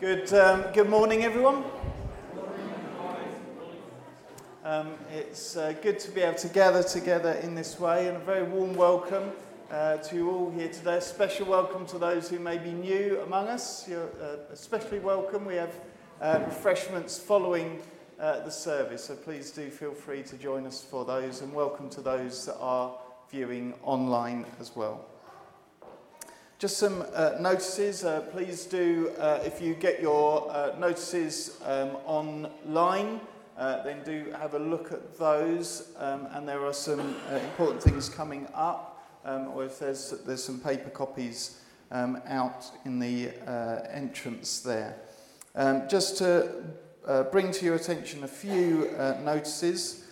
Good, um, good morning, everyone. Um, it's uh, good to be able to gather together in this way, and a very warm welcome uh, to you all here today. A special welcome to those who may be new among us. You're uh, especially welcome. We have uh, refreshments following uh, the service, so please do feel free to join us for those, and welcome to those that are viewing online as well. Just some uh, notices. Uh, please do, uh, if you get your uh, notices um, online, uh, then do have a look at those. Um, and there are some uh, important things coming up, um, or if there's, there's some paper copies um, out in the entrance there. Um, just to bring to your attention a few notices.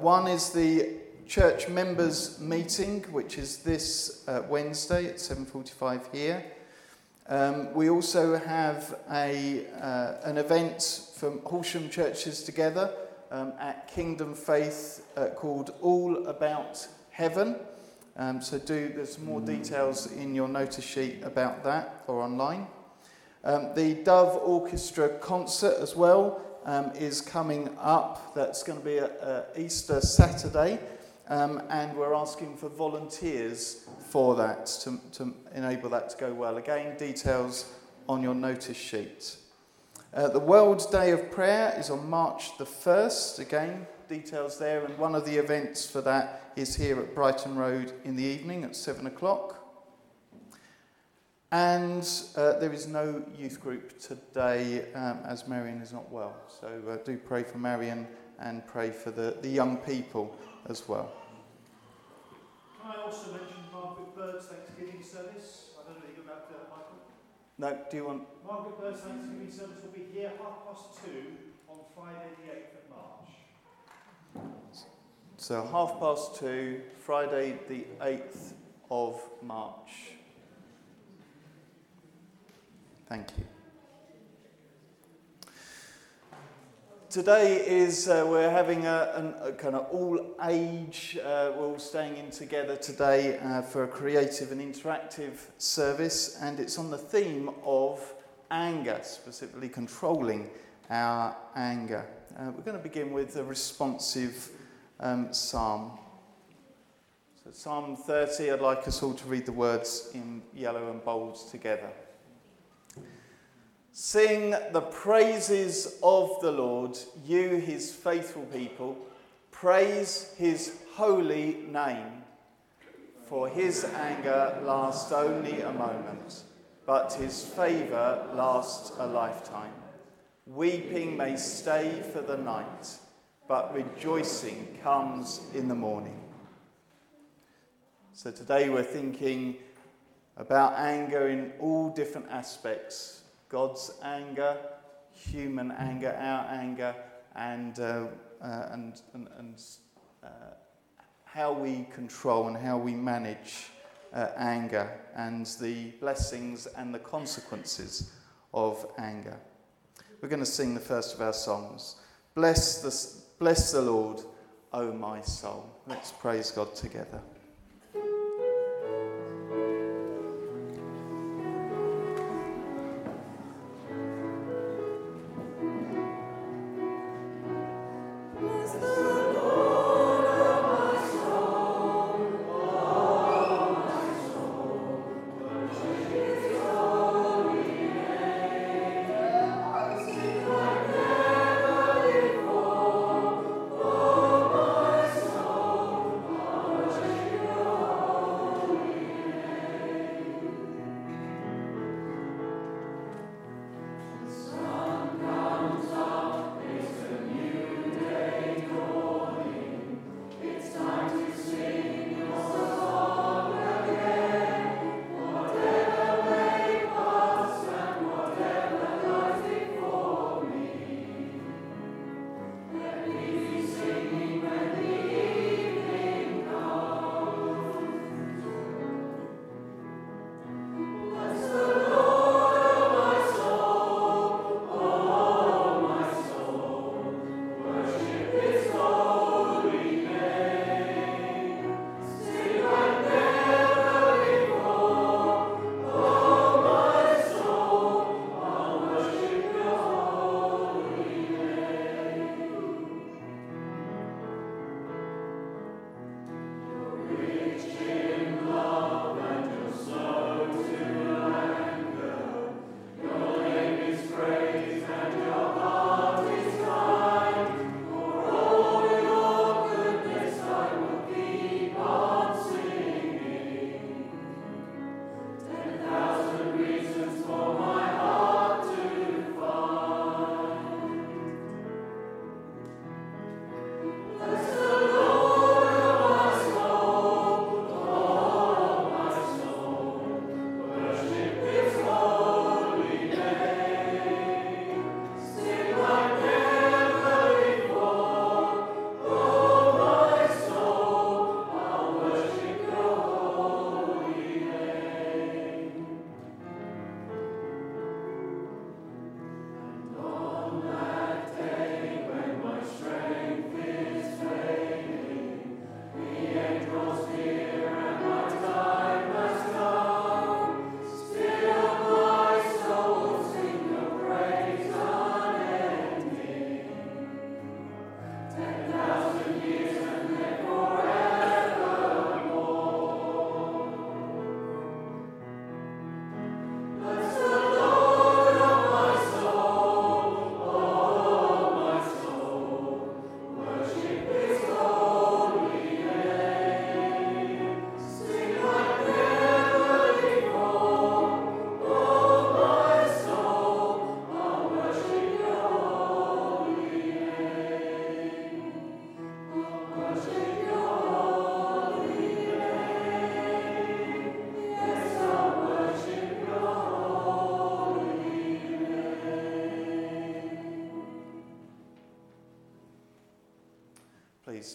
one is the church members meeting, which is this uh, Wednesday at 7:45 here. Um, we also have a, uh, an event from Horsham Churches Together um, at Kingdom Faith uh, called All About Heaven. Um, so do there's more details in your notice sheet about that or online. Um, the Dove Orchestra concert as well um, is coming up. That's going to be a, a Easter Saturday um, and we're asking for volunteers for that to, to enable that to go well. Again, details on your notice sheet. Uh, the World Day of Prayer is on March the 1st. Again, details there. And one of the events for that is here at Brighton Road in the evening at 7 o'clock. And uh, there is no youth group today um, as Marion is not well. So uh, do pray for Marion and pray for the, the young people as well. Can I also mention Margaret Bird's Thanksgiving service? I don't know if you're about to, uh, Michael. No, do you want? Margaret Bird's Thanksgiving service will be here half past two on Friday the 8th of March. So half past two, Friday the 8th of March. Thank you. Today is uh, we're having a, a, a, kind of all age, uh, we're all staying in together today uh, for a creative and interactive service, and it's on the theme of anger, specifically controlling our anger. Uh, we're going to begin with a responsive um, psalm. So, Psalm 30, I'd like us all to read the words in yellow and bold together. Sing the praises of the Lord, you his faithful people. Praise his holy name. For his anger lasts only a moment, but his favour lasts a lifetime. Weeping may stay for the night, but rejoicing comes in the morning. So today we're thinking about anger in all different aspects God's anger, human anger, our anger, and, uh, uh, and, and, and uh, how we control and how we manage uh, anger and the blessings and the consequences of anger. We're going to sing the first of our songs. Bless the, bless the Lord, O my soul. Let's praise God together.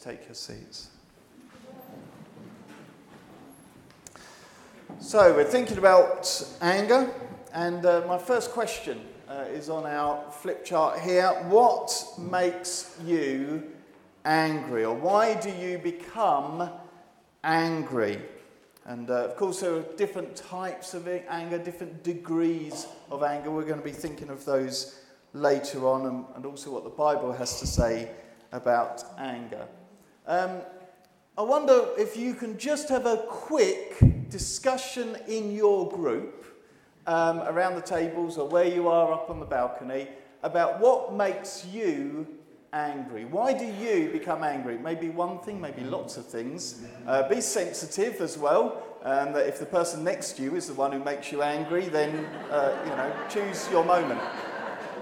Take your seats. So, we're thinking about anger, and uh, my first question uh, is on our flip chart here. What makes you angry, or why do you become angry? And uh, of course, there are different types of anger, different degrees of anger. We're going to be thinking of those later on, and, and also what the Bible has to say about anger. Um, I wonder if you can just have a quick discussion in your group um, around the tables or where you are up on the balcony about what makes you angry. Why do you become angry? Maybe one thing, maybe lots of things. Uh, be sensitive as well. Um, that if the person next to you is the one who makes you angry, then uh, you know choose your moment.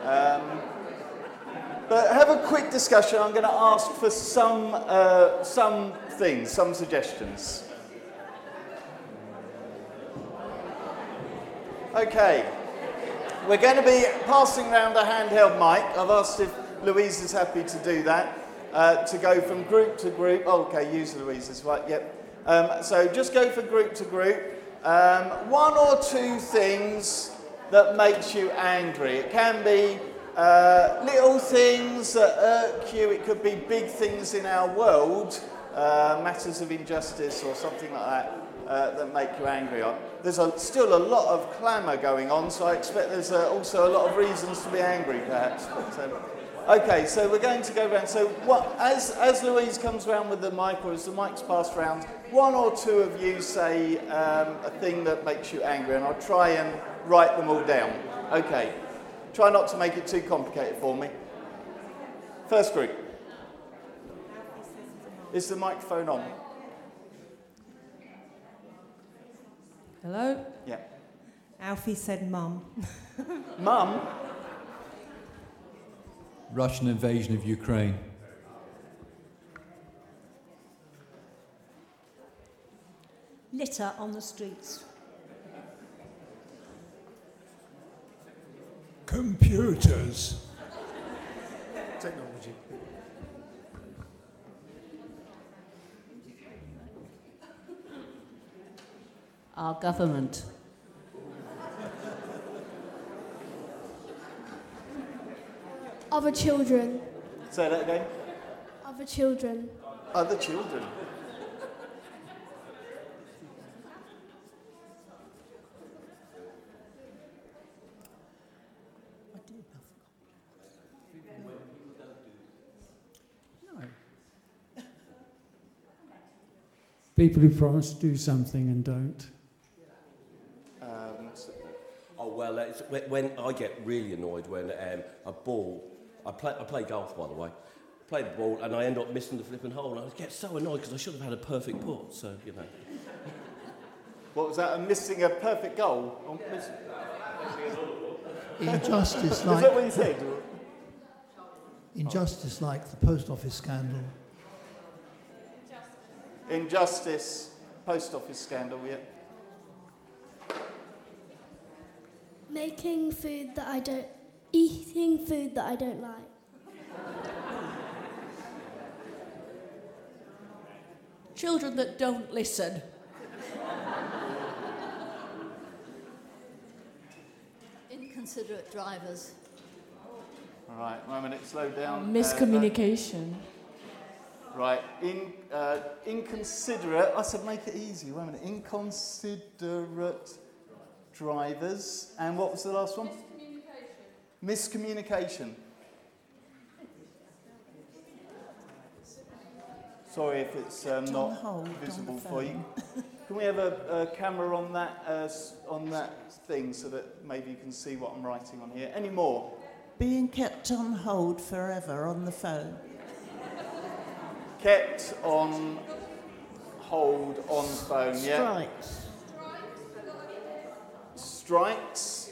Um, but have a quick discussion. I'm going to ask for some, uh, some things, some suggestions. Okay. We're going to be passing around a handheld mic. I've asked if Louise is happy to do that. Uh, to go from group to group. Oh, okay, use Louise's, right, yep. Um, so just go for group to group. Um, one or two things that makes you angry. It can be uh, little things that irk you, it could be big things in our world, uh, matters of injustice or something like that, uh, that make you angry. There's a, still a lot of clamour going on, so I expect there's uh, also a lot of reasons to be angry, perhaps. But, um, okay, so we're going to go around. So, what, as, as Louise comes around with the mic, or as the mic's passed around, one or two of you say um, a thing that makes you angry, and I'll try and write them all down. Okay. Try not to make it too complicated for me. First group. Is the microphone on? Hello? Yeah. Alfie said mum. Mum? Russian invasion of Ukraine. Litter on the streets. Computers. Technology. Our government. Other children. Say that again. Other children. Other children. People who promise to do something and don't. Um, so- Oh well, it's, when, when I get really annoyed when um, a ball, I play, I play golf by the way, play the ball and I end up missing the flipping hole, and I get so annoyed because I should have had a perfect putt. So you know. what was that? I'm missing a perfect goal. I'm miss- Injustice Is that what you said? injustice like the post office scandal. Injustice, post office scandal, yeah. Making food that I don't. Eating food that I don't like. Children that don't listen. Inconsiderate drivers. All right, one minute, slow down. Miscommunication. Uh, right, in, uh, inconsiderate, I said make it easy, wait a minute. Inconsiderate drivers. And what was the last one? Miscommunication. Miscommunication. Sorry if it's um, not visible for you. Can we have a, a camera on that uh, on that thing so that maybe you can see what I'm writing on here? Any more? Being kept on hold forever on the phone. Kept on hold on phone. Yeah. Strikes. Strikes.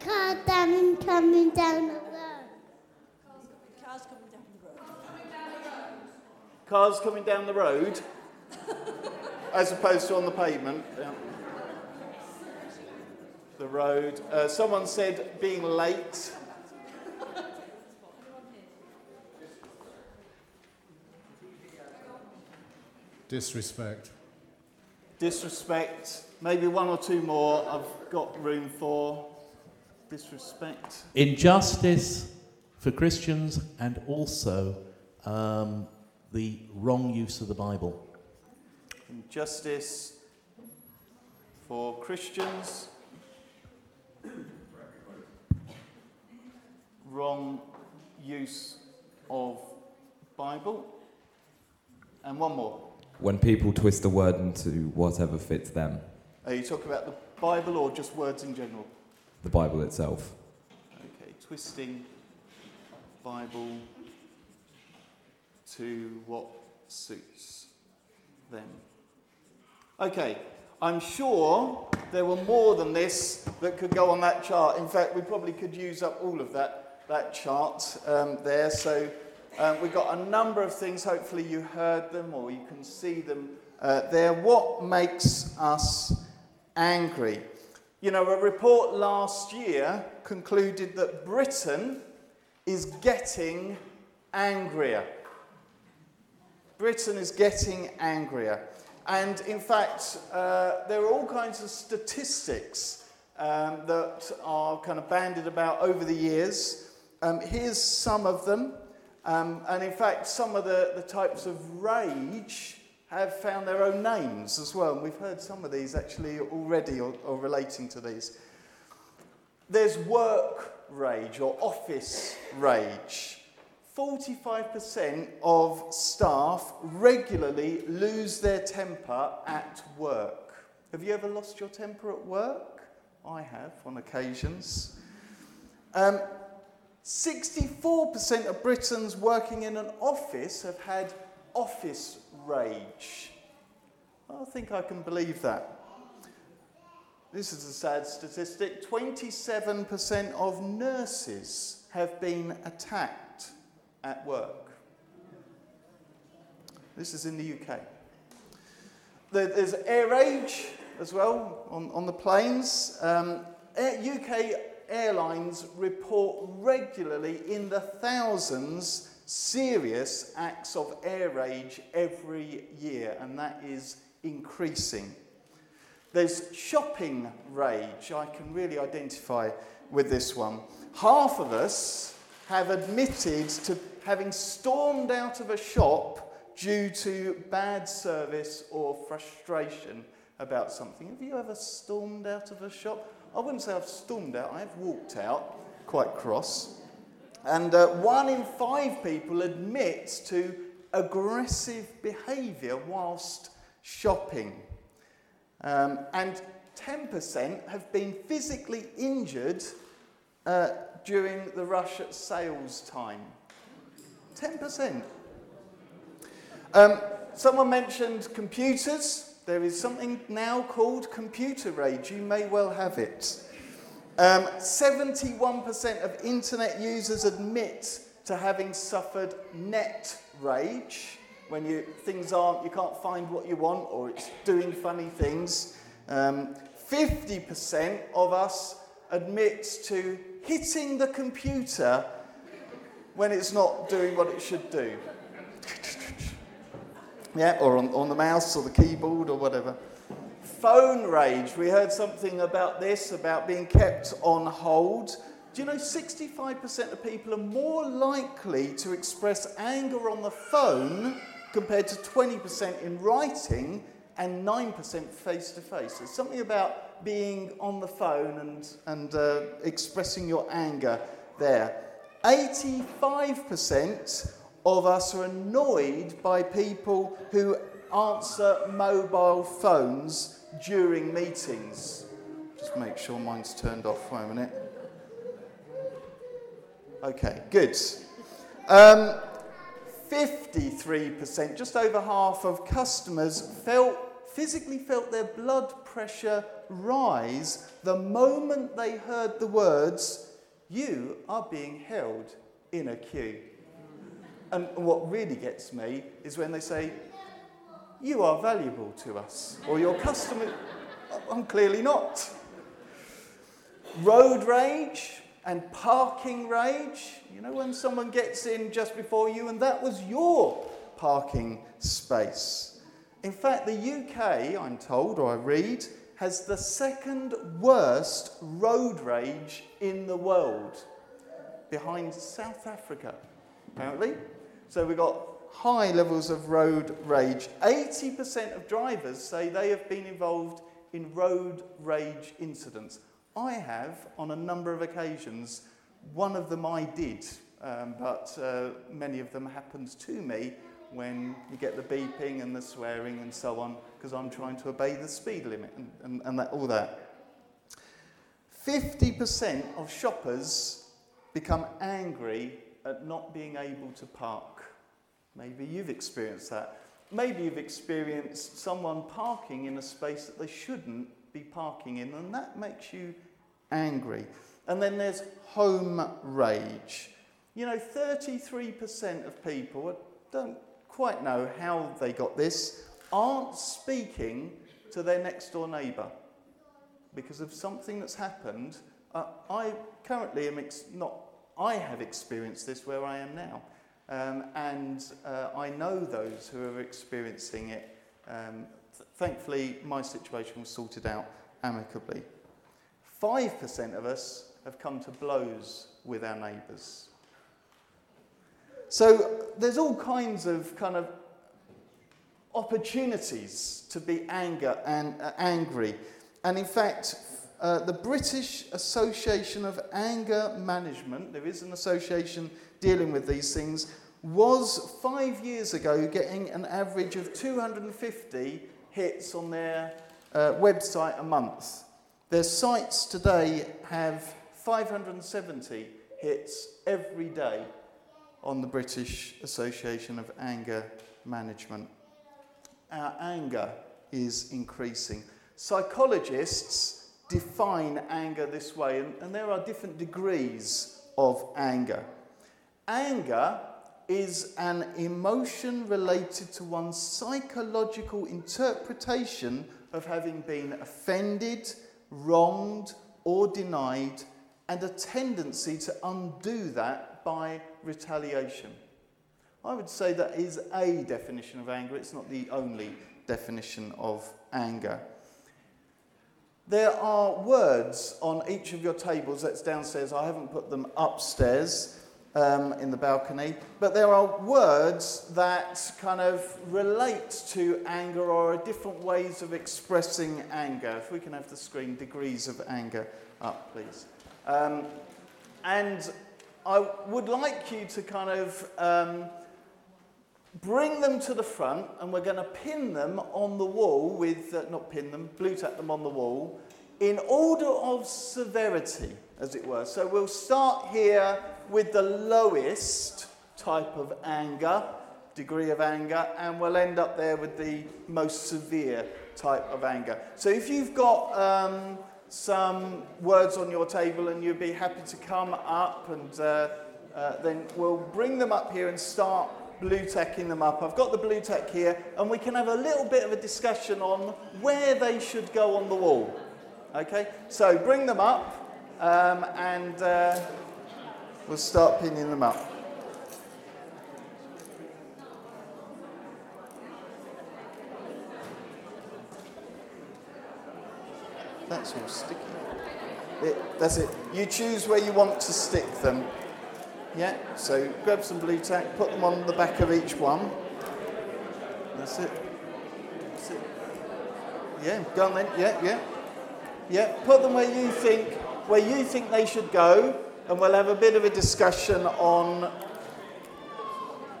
Car coming, coming down the road. Cars coming down the road. Cars coming down the road, as opposed to on the pavement. Yeah. The road. Uh, someone said being late. Disrespect. Disrespect. Maybe one or two more I've got room for. Disrespect. Injustice for Christians and also um, the wrong use of the Bible. Injustice for Christians. Wrong use of Bible. And one more. When people twist a word into whatever fits them, Are you talking about the Bible or just words in general? the Bible itself. Okay, twisting Bible to what suits them. Okay, I'm sure there were more than this that could go on that chart. In fact, we probably could use up all of that, that chart um, there. So um, we've got a number of things. Hopefully, you heard them or you can see them uh, there. What makes us angry? You know, a report last year concluded that Britain is getting angrier. Britain is getting angrier. And in fact, uh, there are all kinds of statistics um, that are kind of bandied about over the years. Um, here's some of them. Um, and in fact, some of the, the types of rage have found their own names as well. And we've heard some of these actually already or, or relating to these. There's work rage or office rage. 45% of staff regularly lose their temper at work. Have you ever lost your temper at work? I have on occasions. Um, 64% of Britons working in an office have had office rage. I think I can believe that. This is a sad statistic 27% of nurses have been attacked at work. This is in the UK. There's air rage as well on, on the planes. Um, UK airlines report regularly in the thousands serious acts of air rage every year, and that is increasing. There's shopping rage. I can really identify with this one. Half of us have admitted to having stormed out of a shop due to bad service or frustration about something. Have you ever stormed out of a shop? I wouldn't say I've stormed out, I've walked out, quite cross. And uh, one in five people admit to aggressive behaviour whilst shopping. Um, and 10% have been physically injured uh, during the rush at sales time. 10%. Um, someone mentioned computers. There is something now called computer rage. You may well have it. Um, 71% of internet users admit to having suffered net rage when you, things aren't, you can't find what you want or it's doing funny things. Um, 50% of us admit to hitting the computer when it's not doing what it should do. Yeah, or on, on the mouse or the keyboard or whatever. Phone rage. We heard something about this, about being kept on hold. Do you know 65% of people are more likely to express anger on the phone compared to 20% in writing and 9% face to face? There's something about being on the phone and, and uh, expressing your anger there. 85% of us are annoyed by people who answer mobile phones during meetings. Just make sure mine's turned off for a minute. Okay, good. Um, 53%, just over half of customers felt physically felt their blood pressure rise the moment they heard the words, You are being held in a queue. And what really gets me is when they say, You are valuable to us, or your customer. I'm clearly not. Road rage and parking rage. You know, when someone gets in just before you and that was your parking space. In fact, the UK, I'm told, or I read, has the second worst road rage in the world, behind South Africa, apparently. So we've got high levels of road rage. 80% of drivers say they have been involved in road rage incidents. I have on a number of occasions. One of them I did, um, but uh, many of them happened to me when you get the beeping and the swearing and so on, because I'm trying to obey the speed limit and, and, and that, all that. 50% of shoppers become angry at not being able to park. Maybe you've experienced that. Maybe you've experienced someone parking in a space that they shouldn't be parking in, and that makes you angry. And then there's home rage. You know, 33% of people, I don't quite know how they got this, aren't speaking to their next door neighbour because of something that's happened. Uh, I currently am ex- not, I have experienced this where I am now. Um, and uh, I know those who are experiencing it. Um, th- thankfully, my situation was sorted out amicably. 5% of us have come to blows with our neighbours. So there's all kinds of kind of opportunities to be anger and uh, angry. And in fact, uh, the British Association of Anger Management, there is an association dealing with these things, was five years ago getting an average of 250 hits on their uh, website a month. Their sites today have 570 hits every day on the British Association of Anger Management. Our anger is increasing. Psychologists define anger this way, and, and there are different degrees of anger. Anger is an emotion related to one's psychological interpretation of having been offended, wronged, or denied, and a tendency to undo that by retaliation. I would say that is a definition of anger, it's not the only definition of anger. There are words on each of your tables that's downstairs. I haven't put them upstairs um, in the balcony, but there are words that kind of relate to anger or different ways of expressing anger. If we can have the screen, degrees of anger up, please. Um, and I would like you to kind of um, bring them to the front, and we're going to pin them on the wall with, uh, not pin them, blue tack them on the wall, in order of severity, as it were. So we'll start here with the lowest type of anger, degree of anger, and we'll end up there with the most severe type of anger. So if you've got um, some words on your table and you'd be happy to come up and uh, uh, then we'll bring them up here and start blue tacking them up. I've got the blue tack here and we can have a little bit of a discussion on where they should go on the wall. Okay, so bring them up um, and uh, we'll start pinning them up. That's all sticky. It, that's it. You choose where you want to stick them. Yeah, so grab some blue tack, put them on the back of each one. That's it. That's it. Yeah, go on then. Yeah, yeah. Yeah, put them where you think where you think they should go, and we'll have a bit of a discussion on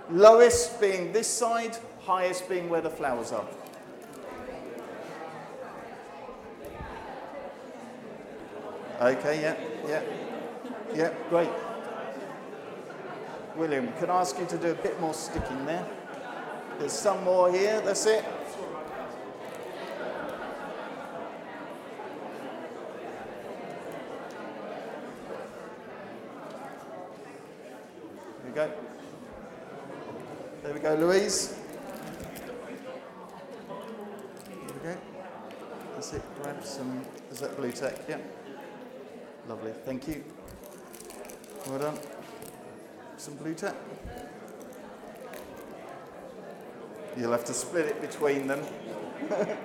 lowest being this side, highest being where the flowers are. Okay, yeah, yeah, yeah, great. William, can I ask you to do a bit more sticking there? There's some more here, that's it. There we go. There we go, Louise. There we go. That's it, grab some, is that blue tack? Yeah. Lovely, thank you. Well done. Some blue tack. You'll have to split it between them.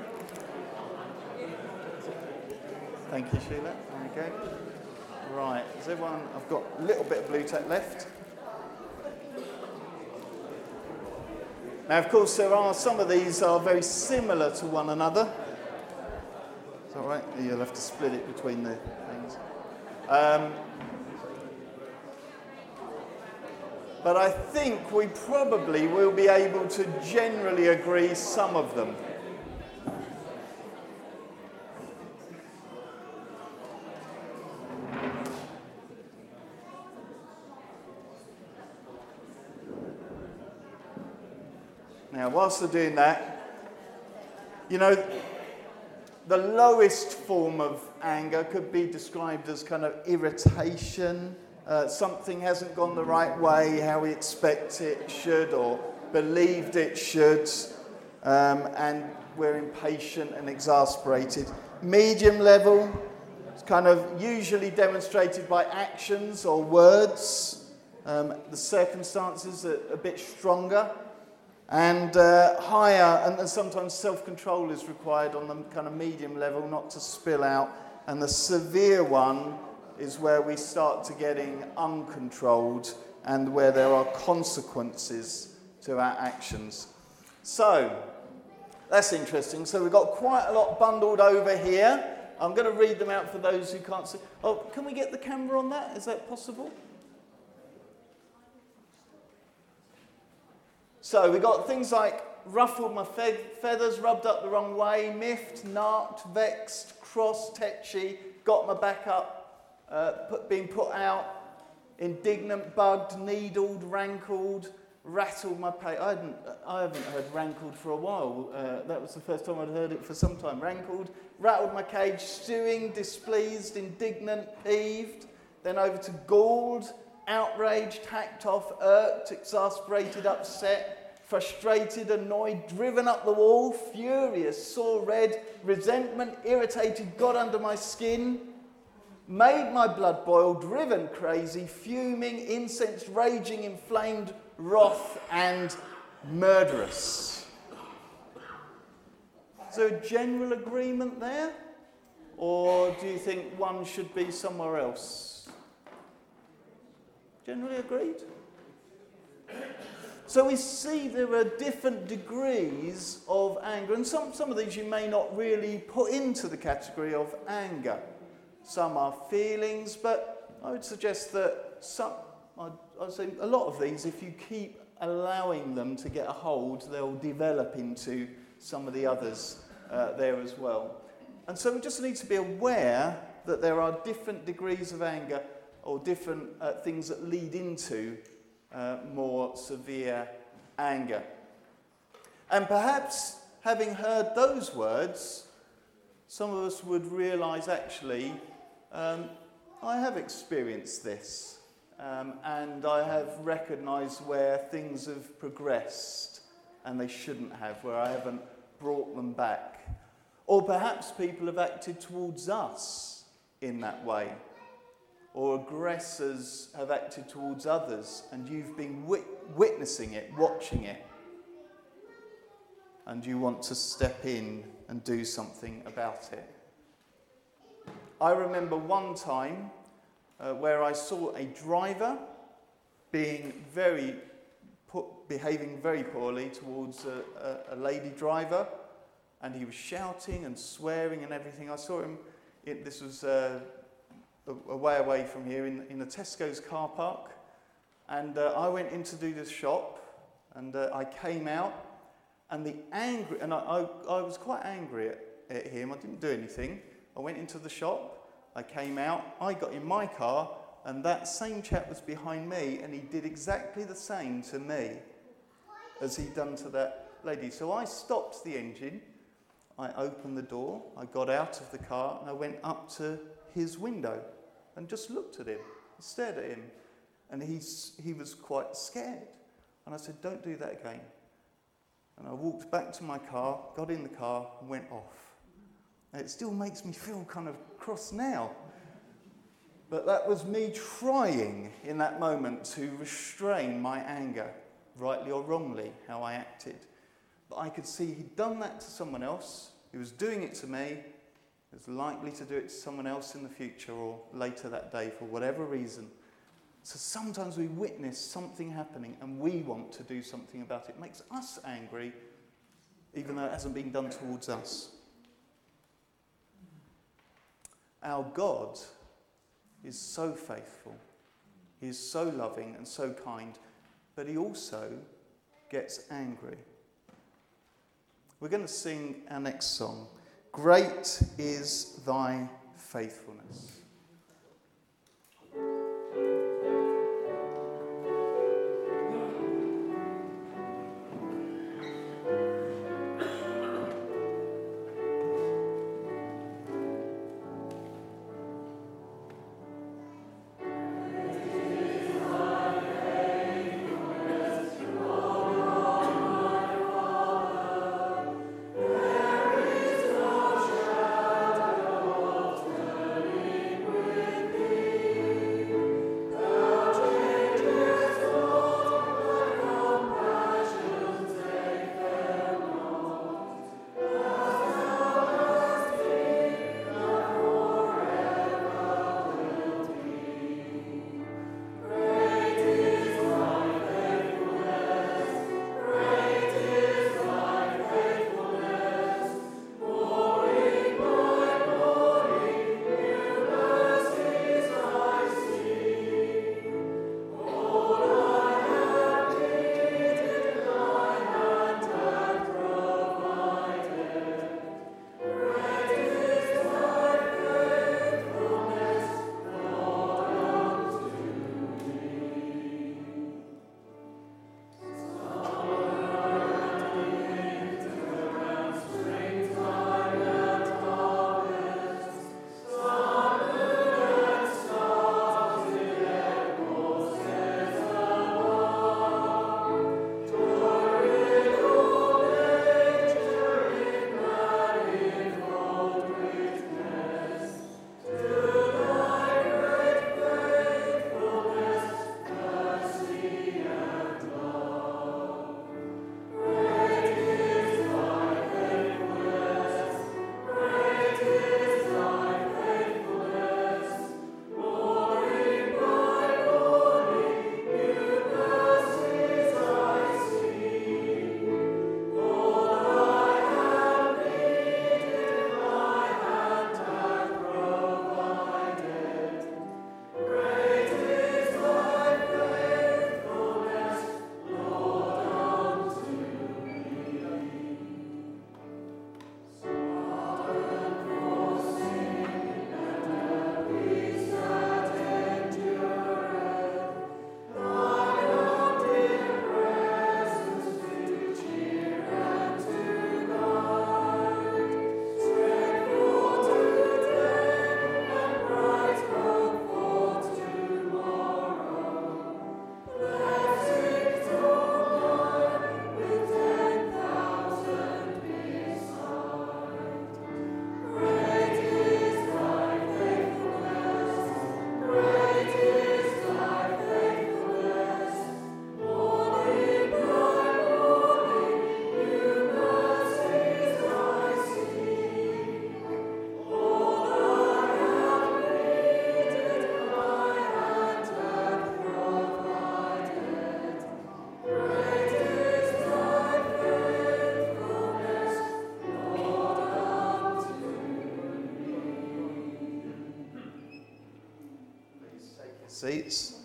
Thank you, Sheila. There go. Right, is everyone, I've got a little bit of blue tack left. Now, of course, there are some of these are very similar to one another. It's all right. You'll have to split it between the things. Um, but I think we probably will be able to generally agree some of them. Now, whilst they're doing that, you know, the lowest form of anger could be described as kind of irritation. Uh, something hasn't gone the right way, how we expect it should, or believed it should, um, and we're impatient and exasperated. Medium level, it's kind of usually demonstrated by actions or words. Um, the circumstances are a bit stronger. And uh, higher, and then sometimes self control is required on the kind of medium level, not to spill out. And the severe one is where we start to getting uncontrolled and where there are consequences to our actions. So, that's interesting. So, we've got quite a lot bundled over here. I'm going to read them out for those who can't see. Oh, can we get the camera on that? Is that possible? So we've got things like ruffled my fe- feathers, rubbed up the wrong way, miffed, narked, vexed, crossed, tetchy, got my back up, uh, put, being put out, indignant, bugged, needled, rankled, rattled my pay. I, hadn't, I haven't heard rankled for a while. Uh, that was the first time I'd heard it for some time. Rankled, rattled my cage, stewing, displeased, indignant, peeved, then over to galled, outraged, hacked off, irked, exasperated, upset, frustrated, annoyed, driven up the wall, furious, sore red, resentment, irritated, got under my skin, made my blood boil, driven crazy, fuming, incensed, raging, inflamed, wrath, and murderous. Is there a general agreement there? Or do you think one should be somewhere else? Generally agreed? So we see there are different degrees of anger, and some, some of these you may not really put into the category of anger. Some are feelings, but I would suggest that some, I'd, I'd say a lot of these, if you keep allowing them to get a hold, they'll develop into some of the others uh, there as well. And so we just need to be aware that there are different degrees of anger or different uh, things that lead into uh, more severe anger. And perhaps having heard those words, some of us would realize actually, um, I have experienced this. Um, and I have recognized where things have progressed and they shouldn't have, where I haven't brought them back. Or perhaps people have acted towards us in that way or aggressors have acted towards others and you've been wit- witnessing it, watching it, and you want to step in and do something about it. I remember one time uh, where I saw a driver being very behaving very poorly towards a, a, a lady driver, and he was shouting and swearing and everything. I saw him. It, this was uh, a way away from here in, in the Tesco's car park. And uh, I went in to do this shop and uh, I came out and the angry, and I, I, I was quite angry at, at him. I didn't do anything. I went into the shop, I came out, I got in my car, and that same chap was behind me, and he did exactly the same to me as he'd done to that lady. So I stopped the engine, I opened the door, I got out of the car, and I went up to his window and just looked at him, stared at him. And he's, he was quite scared. And I said, Don't do that again. And I walked back to my car, got in the car, and went off. It still makes me feel kind of cross now. But that was me trying in that moment to restrain my anger, rightly or wrongly, how I acted. But I could see he'd done that to someone else, he was doing it to me, he was likely to do it to someone else in the future or later that day for whatever reason. So sometimes we witness something happening and we want to do something about it. It makes us angry, even though it hasn't been done towards us. Our God is so faithful, He is so loving and so kind, but He also gets angry. We're going to sing our next song Great is Thy Faithfulness. Seats.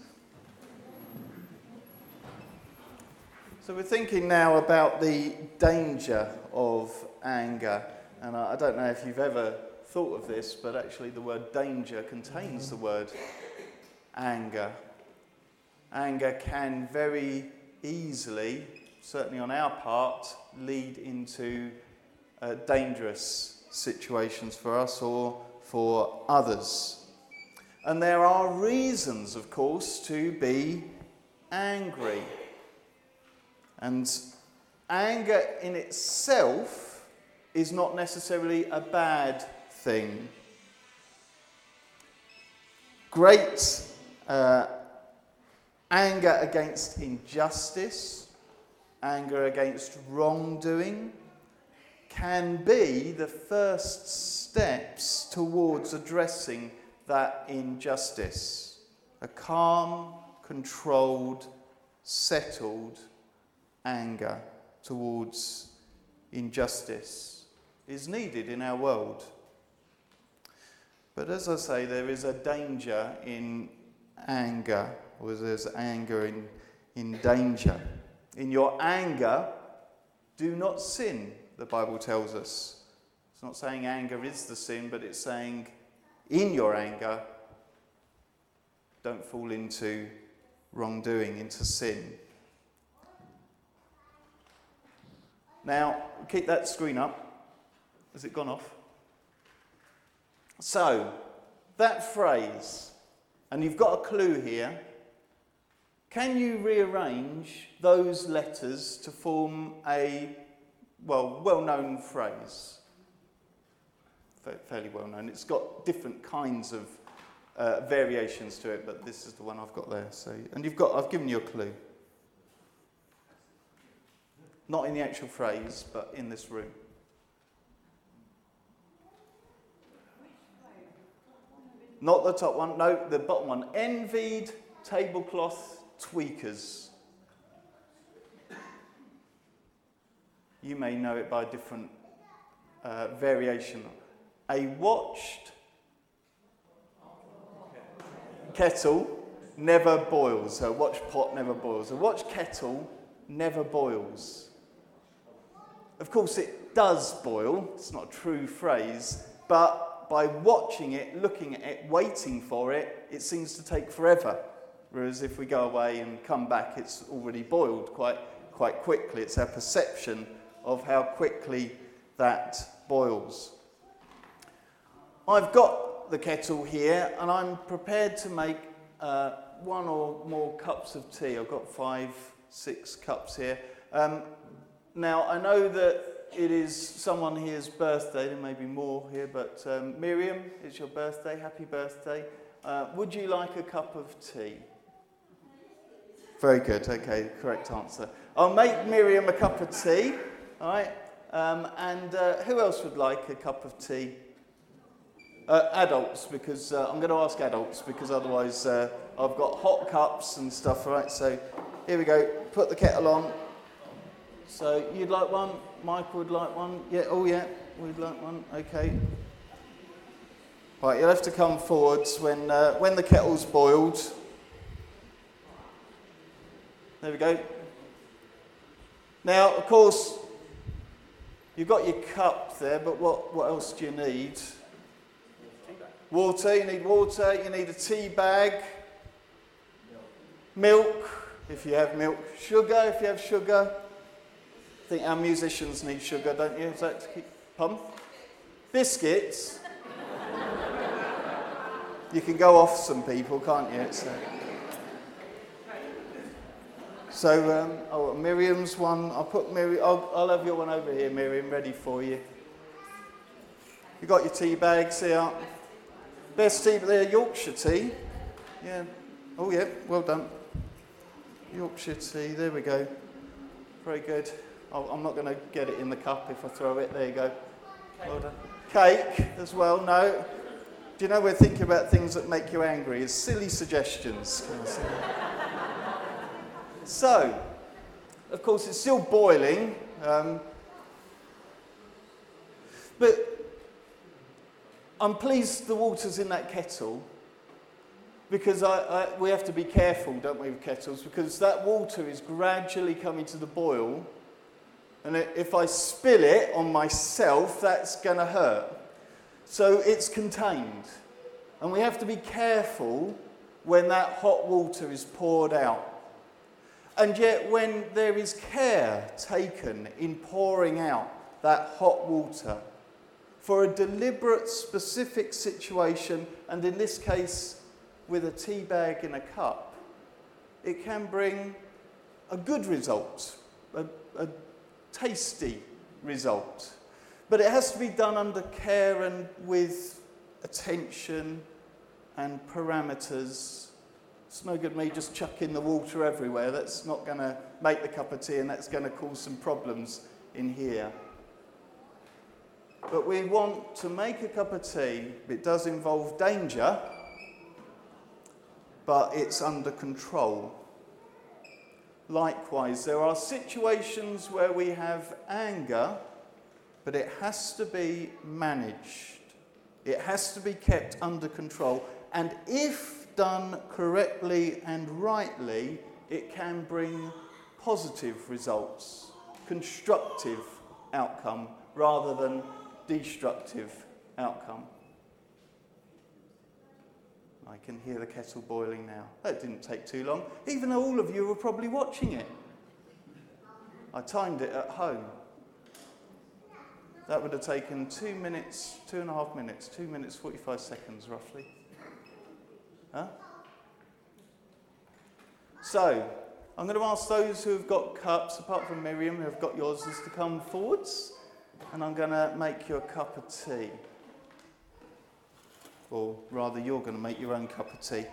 So we're thinking now about the danger of anger. And I don't know if you've ever thought of this, but actually the word danger contains the word anger. Anger can very easily, certainly on our part, lead into uh, dangerous situations for us or for others. And there are reasons, of course, to be angry. And anger in itself is not necessarily a bad thing. Great uh, anger against injustice anger against wrongdoing, can be the first steps towards addressing that injustice. A calm, controlled, settled anger towards injustice is needed in our world. But as I say, there is a danger in anger, or there's anger in, in danger. In your anger, do not sin, the Bible tells us. It's not saying anger is the sin, but it's saying in your anger, don't fall into wrongdoing, into sin. Now, keep that screen up. Has it gone off? So, that phrase, and you've got a clue here. Can you rearrange those letters to form a, well, well known phrase? Fairly well known. It's got different kinds of uh, variations to it, but this is the one I've got there. So, and you've got, I've given you a clue. Not in the actual phrase, but in this room. Not the top one, no, the bottom one. Envied tablecloth tweakers. You may know it by a different uh, variation. A watched kettle never boils. A watch pot never boils. A watch kettle never boils. Of course, it does boil. It's not a true phrase, but by watching it, looking at it, waiting for it, it seems to take forever. Whereas if we go away and come back, it's already boiled quite, quite quickly. It's our perception of how quickly that boils. I've got the kettle here and I'm prepared to make uh, one or more cups of tea. I've got five, six cups here. Um, now, I know that it is someone here's birthday, there may be more here, but um, Miriam, it's your birthday. Happy birthday. Uh, would you like a cup of tea? Very good, okay, correct answer. I'll make Miriam a cup of tea, all right? Um, and uh, who else would like a cup of tea? Uh, adults, because uh, I'm going to ask adults, because otherwise uh, I've got hot cups and stuff, right? So here we go, put the kettle on. So you'd like one? Mike would like one. Yeah, oh yeah, we'd like one. Okay. Right, you'll have to come forwards when, uh, when the kettle's boiled. There we go. Now, of course, you've got your cup there, but what, what else do you need? Water, you need water, you need a tea bag, milk, if you have milk, sugar, if you have sugar, I think our musicians need sugar, don't you? Is that to keep pump? Biscuits. you can go off some people, can't you? So, so um, oh, Miriam's one. I'll put Miriam. I'll, I'll have your one over here, Miriam, ready for you. You got your tea bags here. Best tea, there, Yorkshire tea. Yeah. Oh yeah. Well done. Yorkshire tea. There we go. Very good. I'm not going to get it in the cup if I throw it. There you go. Well done. Cake as well. No. Do you know we're thinking about things that make you angry? It's silly suggestions. so, of course, it's still boiling. Um, but I'm pleased the water's in that kettle because I, I, we have to be careful, don't we, with kettles? Because that water is gradually coming to the boil and if I spill it on myself, that's going to hurt. So it's contained. And we have to be careful when that hot water is poured out. And yet, when there is care taken in pouring out that hot water for a deliberate, specific situation, and in this case, with a tea bag in a cup, it can bring a good result, a, a tasty result. But it has to be done under care and with attention and parameters It's no good me just chucking the water everywhere. That's not going to make the cup of tea and that's going to cause some problems in here. But we want to make a cup of tea. It does involve danger, but it's under control. Likewise, there are situations where we have anger, but it has to be managed. It has to be kept under control. And if done correctly and rightly, it can bring positive results, constructive outcome, rather than destructive outcome. I can hear the kettle boiling now. That didn't take too long, even though all of you were probably watching it. I timed it at home. That would have taken two minutes, two and a half minutes, two minutes, 45 seconds roughly. Huh? So, I'm going to ask those who have got cups, apart from Miriam, who have got yours, is to come forwards. And I'm going to make you a cup of tea. Or rather, you're going to make your own cup of tea.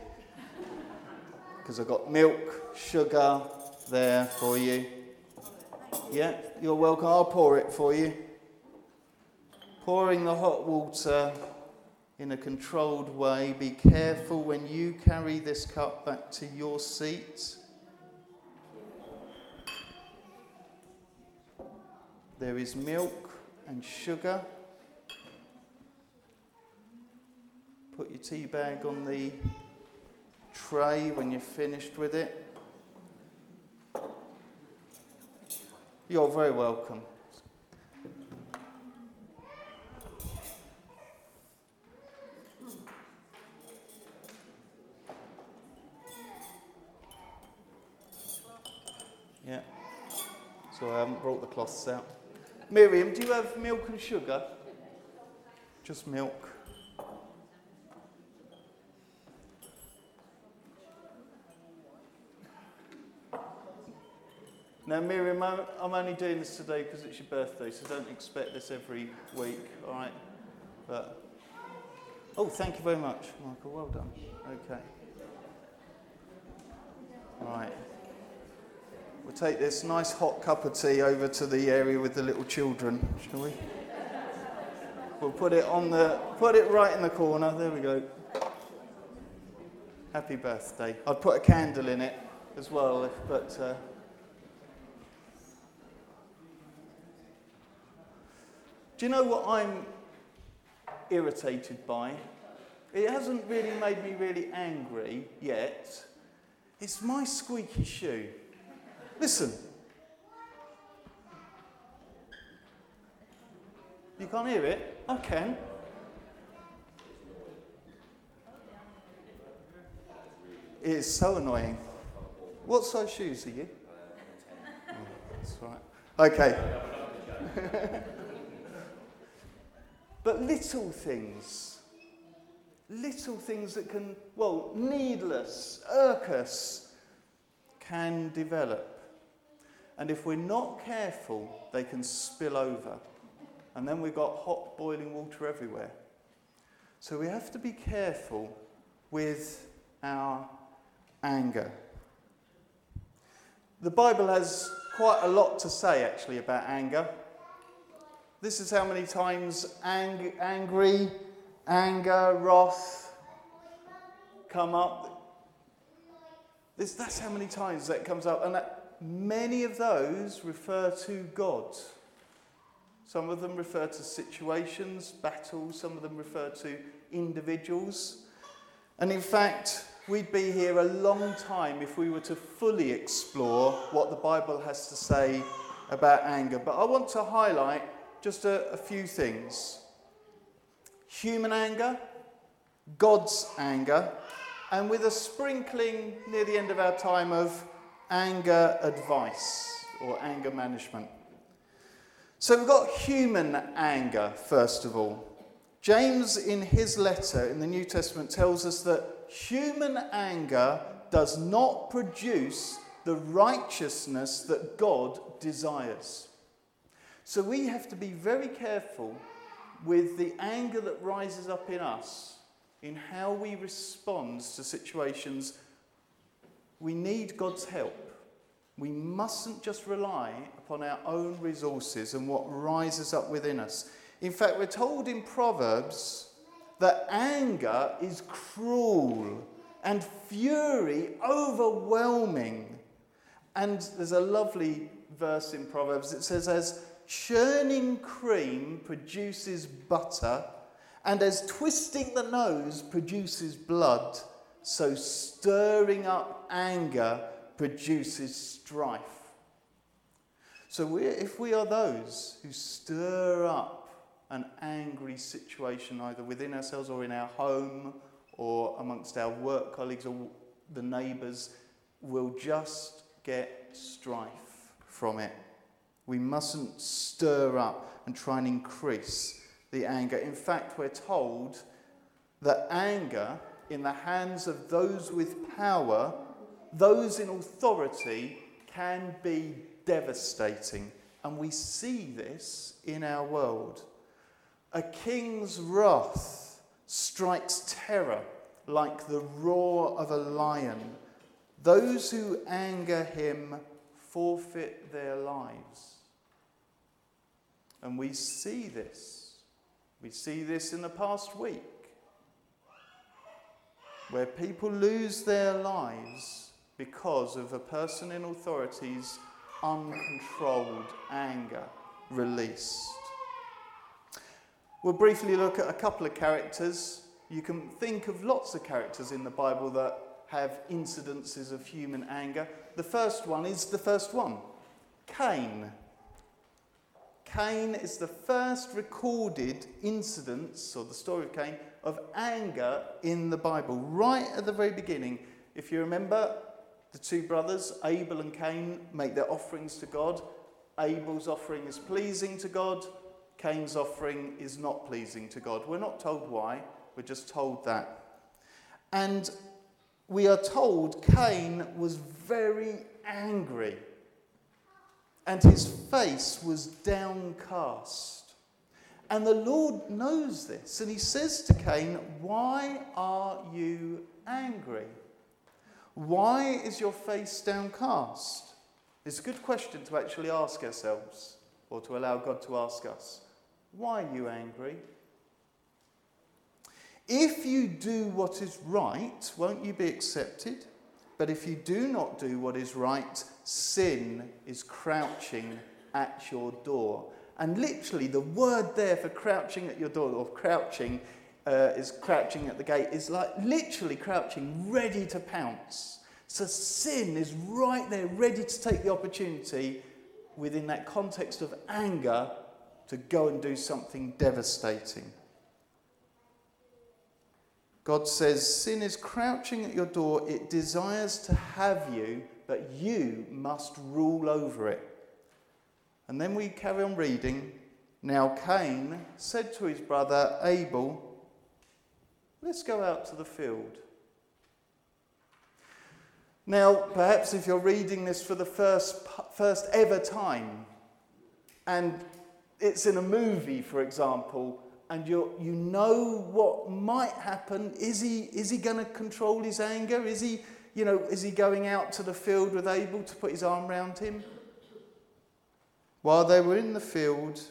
Because I've got milk, sugar there for you. Yeah, you're welcome. I'll pour it for you. Pouring the hot water in a controlled way. Be careful when you carry this cup back to your seat. There is milk and sugar. Put your tea bag on the tray when you're finished with it. You're very welcome. Yeah. So I haven't brought the cloths out. Miriam, do you have milk and sugar? Just milk. Now, Miriam, I'm I'm only doing this today because it's your birthday, so don't expect this every week, all right? But, oh, thank you very much, Michael. Well done. Okay. All right. We'll take this nice hot cup of tea over to the area with the little children, shall we? We'll put it on the, put it right in the corner. There we go. Happy birthday. I'd put a candle in it as well, if, but. Uh, Do you know what I'm irritated by? It hasn't really made me really angry yet. It's my squeaky shoe. Listen. You can't hear it? I can. It is so annoying. What size shoes are you? That's right. Okay. but little things, little things that can, well, needless, irk us, can develop. And if we're not careful, they can spill over. And then we've got hot boiling water everywhere. So we have to be careful with our anger. The Bible has quite a lot to say actually about anger. This is how many times ang- angry, anger, wrath come up. This, that's how many times that comes up. And that, many of those refer to God. Some of them refer to situations, battles, some of them refer to individuals. And in fact, we'd be here a long time if we were to fully explore what the Bible has to say about anger. But I want to highlight just a, a few things human anger, God's anger, and with a sprinkling near the end of our time of anger advice or anger management. So we've got human anger, first of all. James, in his letter in the New Testament, tells us that human anger does not produce the righteousness that God desires. So we have to be very careful with the anger that rises up in us in how we respond to situations we need God's help. We mustn't just rely upon our own resources and what rises up within us. In fact, we're told in Proverbs that anger is cruel and fury overwhelming. And there's a lovely verse in Proverbs. It says, As churning cream produces butter, and as twisting the nose produces blood, so stirring up anger produces strife. So if we are those who stir up an angry situation, either within ourselves or in our home or amongst our work colleagues or the neighbours, we'll just get strife from it. We mustn't stir up and try and increase the anger. In fact, we're told that anger in the hands of those with power, those in authority, can be devastating. And we see this in our world. A king's wrath strikes terror like the roar of a lion. Those who anger him forfeit their lives. And we see this. We see this in the past week, where people lose their lives because of a person in authority's uncontrolled anger released. We'll briefly look at a couple of characters. You can think of lots of characters in the Bible that have incidences of human anger. The first one is the first one Cain. Cain is the first recorded incidence, or the story of Cain, of anger in the Bible, right at the very beginning. If you remember, the two brothers, Abel and Cain, make their offerings to God. Abel's offering is pleasing to God, Cain's offering is not pleasing to God. We're not told why, we're just told that. And we are told Cain was very angry and his face was downcast. And the Lord knows this, and he says to Cain, Why are you angry? Why is your face downcast? It's a good question to actually ask ourselves, or to allow God to ask us. Why are you angry? If you do what is right, won't you be accepted? But if you do not do what is right, sin is crouching at your door. And literally, the word there for crouching at your door, or crouching, uh, is crouching at the gate, is like literally crouching, ready to pounce. So sin is right there, ready to take the opportunity within that context of anger to go and do something devastating. God says, Sin is crouching at your door. It desires to have you, but you must rule over it. And then we carry on reading. Now Cain said to his brother Abel, Let's go out to the field. Now, perhaps if you're reading this for the first, first ever time, and it's in a movie, for example, and you you know what might happen. Is he, is he going to control his anger? Is he, you know, is he going out to the field with Abel to put his arm around him? While they were in the field,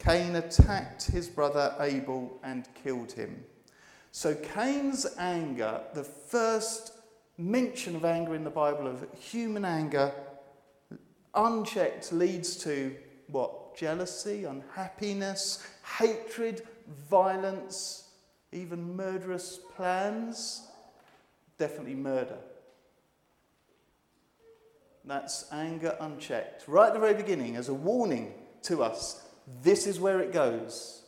Cain attacked his brother Abel and killed him. So Cain's anger, the first mention of anger in the Bible, of human anger, unchecked, leads to what? Jealousy, unhappiness, hatred, violence, even murderous plans, definitely murder. That's anger unchecked. Right at the very beginning, as a warning to us, this is where it goes.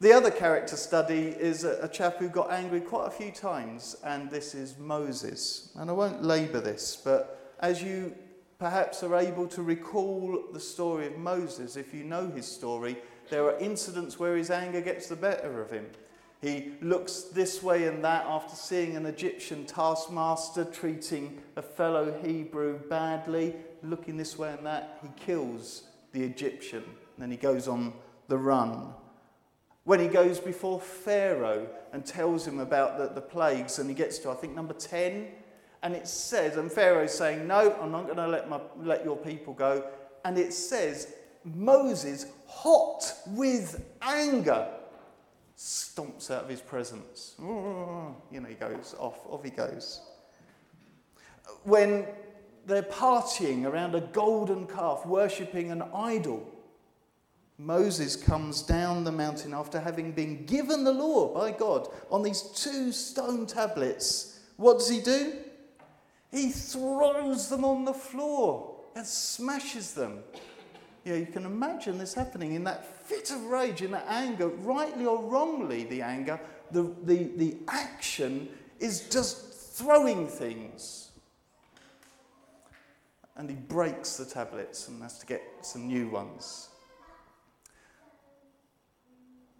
The other character study is a, a, chap who got angry quite a few times, and this is Moses. And I won't labour this, but as you perhaps are able to recall the story of Moses, if you know his story, there are incidents where his anger gets the better of him. He looks this way and that after seeing an Egyptian taskmaster treating a fellow Hebrew badly, looking this way and that, he kills the Egyptian. Then he goes on the run. When he goes before Pharaoh and tells him about the, the plagues, and he gets to, I think, number 10, And it says, and Pharaoh's saying, No, I'm not going to let, my, let your people go. And it says, Moses, hot with anger, stomps out of his presence. You know, he goes off, off he goes. When they're partying around a golden calf, worshipping an idol, Moses comes down the mountain after having been given the law by God on these two stone tablets. What does he do? He throws them on the floor and smashes them. You know, you can imagine this happening in that fit of rage, in that anger, rightly or wrongly, the anger, the, the, the action is just throwing things. And he breaks the tablets and has to get some new ones.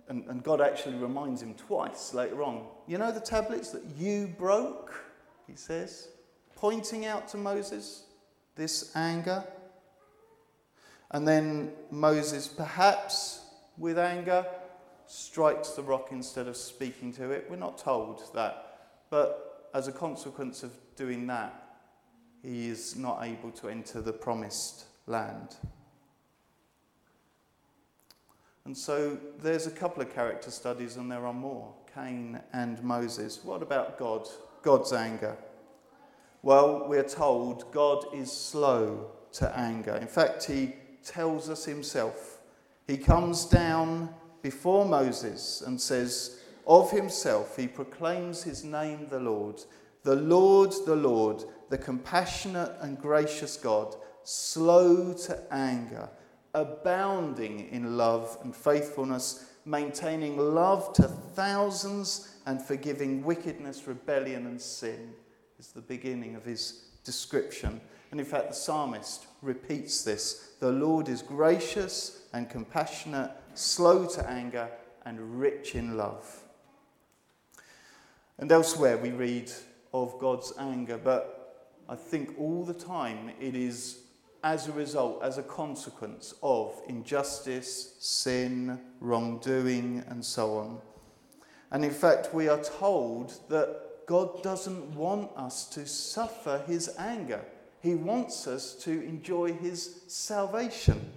And, and God actually reminds him twice later on. You know the tablets that you broke? He says, pointing out to Moses this anger. And then Moses, perhaps with anger, strikes the rock instead of speaking to it. We're not told that. But as a consequence of doing that, he is not able to enter the promised land. And so there's a couple of character studies, and there are more Cain and Moses. What about God? God's anger. Well, we're told God is slow to anger. In fact, he tells us himself. He comes down before Moses and says, Of himself, he proclaims his name, the Lord. The Lord, the Lord, the compassionate and gracious God, slow to anger abounding in love and faithfulness, maintaining love to thousands, and forgiving wickedness, rebellion, and sin, is the beginning of his description. And in fact, the psalmist repeats this The Lord is gracious and compassionate, slow to anger, and rich in love. And elsewhere we read of God's anger, but I think all the time it is as a result, as a consequence of injustice, sin, wrongdoing, and so on. And in fact, we are told that God doesn't want us to suffer his anger. He wants us to enjoy his salvation.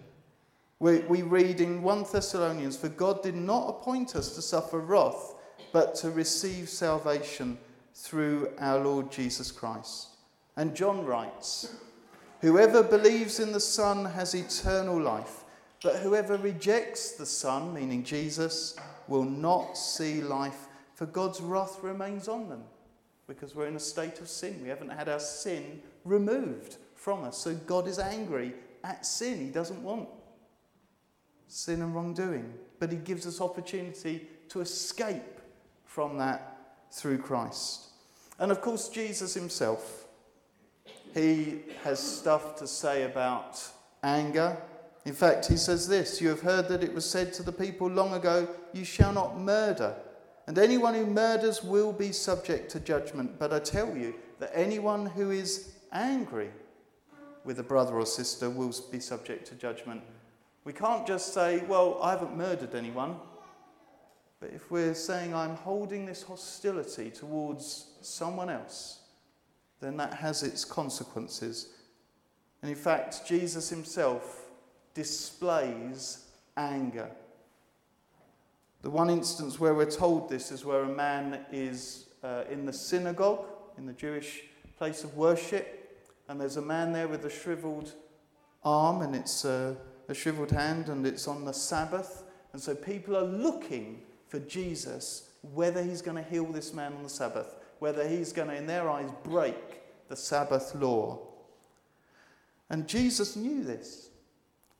We, we read in 1 Thessalonians, For God did not appoint us to suffer wrath, but to receive salvation through our Lord Jesus Christ. And John writes, Whoever believes in the Son has eternal life, but whoever rejects the Son, meaning Jesus, will not see life, for God's wrath remains on them because we're in a state of sin. We haven't had our sin removed from us. So God is angry at sin. He doesn't want sin and wrongdoing, but He gives us opportunity to escape from that through Christ. And of course, Jesus Himself he has stuff to say about anger. In fact, he says this You have heard that it was said to the people long ago, You shall not murder. And anyone who murders will be subject to judgment. But I tell you that anyone who is angry with a brother or sister will be subject to judgment. We can't just say, Well, I haven't murdered anyone. But if we're saying, I'm holding this hostility towards someone else, then that has its consequences. And in fact, Jesus himself displays anger. The one instance where we're told this is where a man is uh, in the synagogue, in the Jewish place of worship, and there's a man there with a shriveled arm and it's uh, a shriveled hand, and it's on the Sabbath. And so people are looking for Jesus, whether he's going to heal this man on the Sabbath whether he's going to, in their eyes, break the Sabbath law. And Jesus knew this.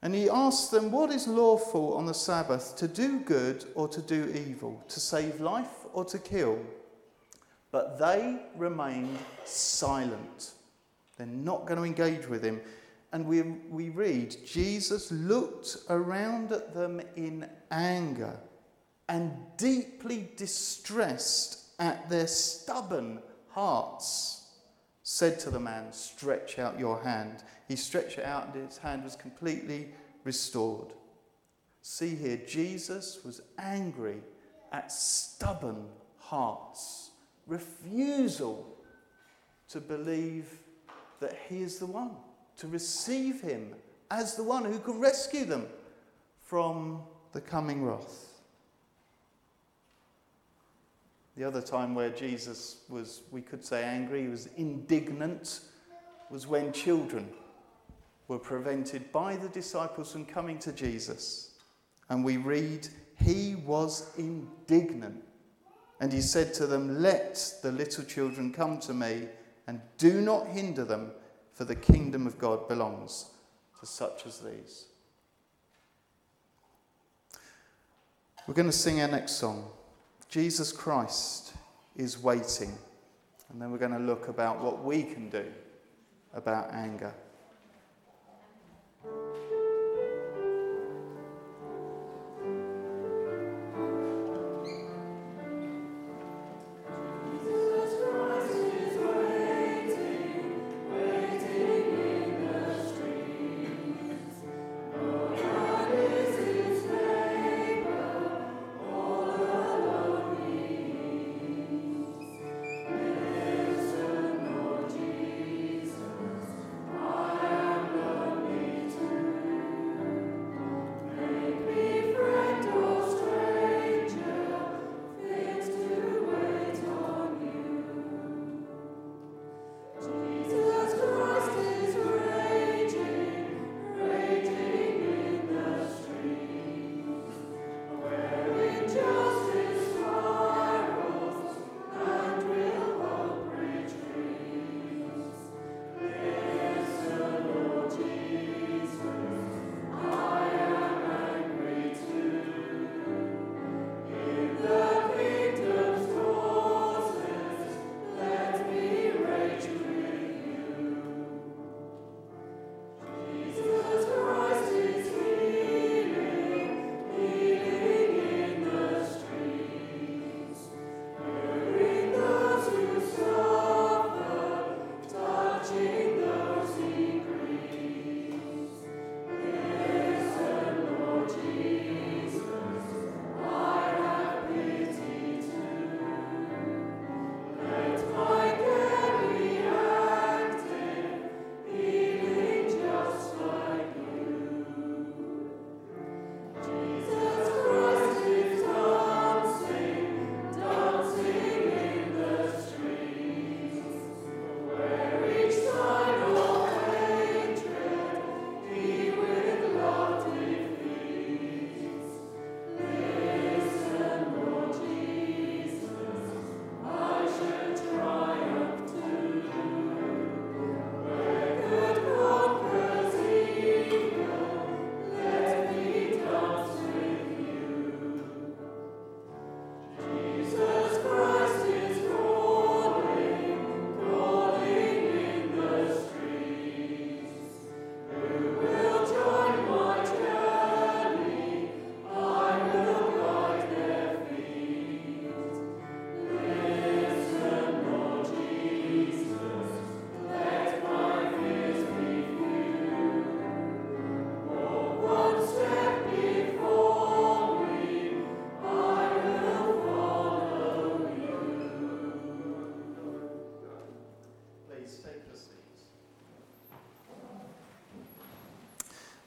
And he asked them, What is lawful on the Sabbath, to do good or to do evil, to save life or to kill? But they remained silent. They're not going to engage with him. And we, we read, Jesus looked around at them in anger and deeply distressed at their stubborn hearts, said to the man, Stretch out your hand. He stretched it out, and his hand was completely restored. See here, Jesus was angry at stubborn hearts, refusal to believe that He is the one, to receive Him as the one who can rescue them from the coming wrath. The other time where Jesus was, we could say, angry, he was indignant, was when children were prevented by the disciples from coming to Jesus. And we read, He was indignant. And he said to them, Let the little children come to me, and do not hinder them, for the kingdom of God belongs to such as these. We're going to sing our next song. Jesus Christ is waiting. And then we're going to look about what we can do about anger.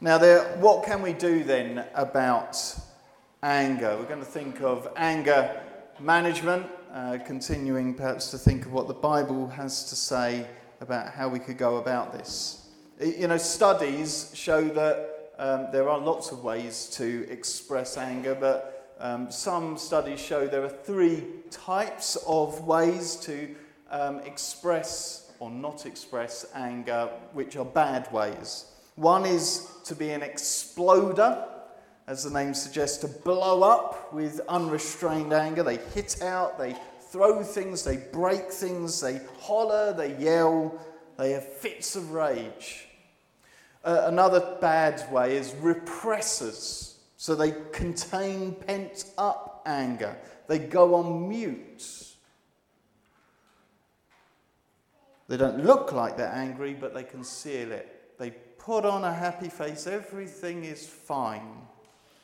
Now, there, what can we do then about anger? We're going to think of anger management, uh, continuing perhaps to think of what the Bible has to say about how we could go about this. You know, studies show that um, there are lots of ways to express anger, but um, some studies show there are three types of ways to um, express or not express anger, which are bad ways. One is to be an exploder, as the name suggests, to blow up with unrestrained anger. They hit out, they throw things, they break things, they holler, they yell, they have fits of rage. Uh, another bad way is repressors. So they contain pent up anger, they go on mute. They don't look like they're angry, but they conceal it. Put on a happy face, everything is fine.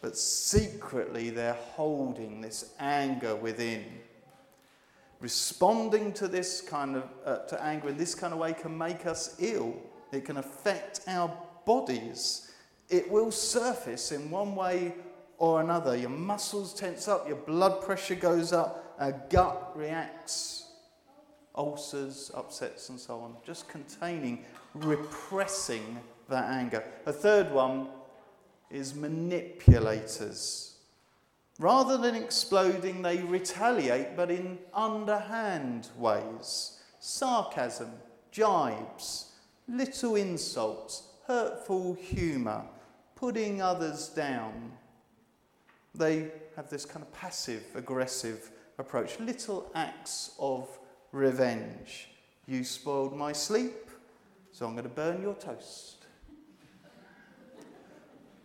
But secretly, they're holding this anger within. responding to this kind of uh, to anger in this kind of way can make us ill. It can affect our bodies. It will surface in one way or another. Your muscles tense up, your blood pressure goes up, our gut reacts, ulcers, upsets, and so on. Just containing, repressing that anger. A third one is manipulators. Rather than exploding, they retaliate, but in underhand ways. Sarcasm, jibes, little insults, hurtful humour, putting others down. They have this kind of passive aggressive approach, little acts of revenge. You spoiled my sleep, so I'm going to burn your toast.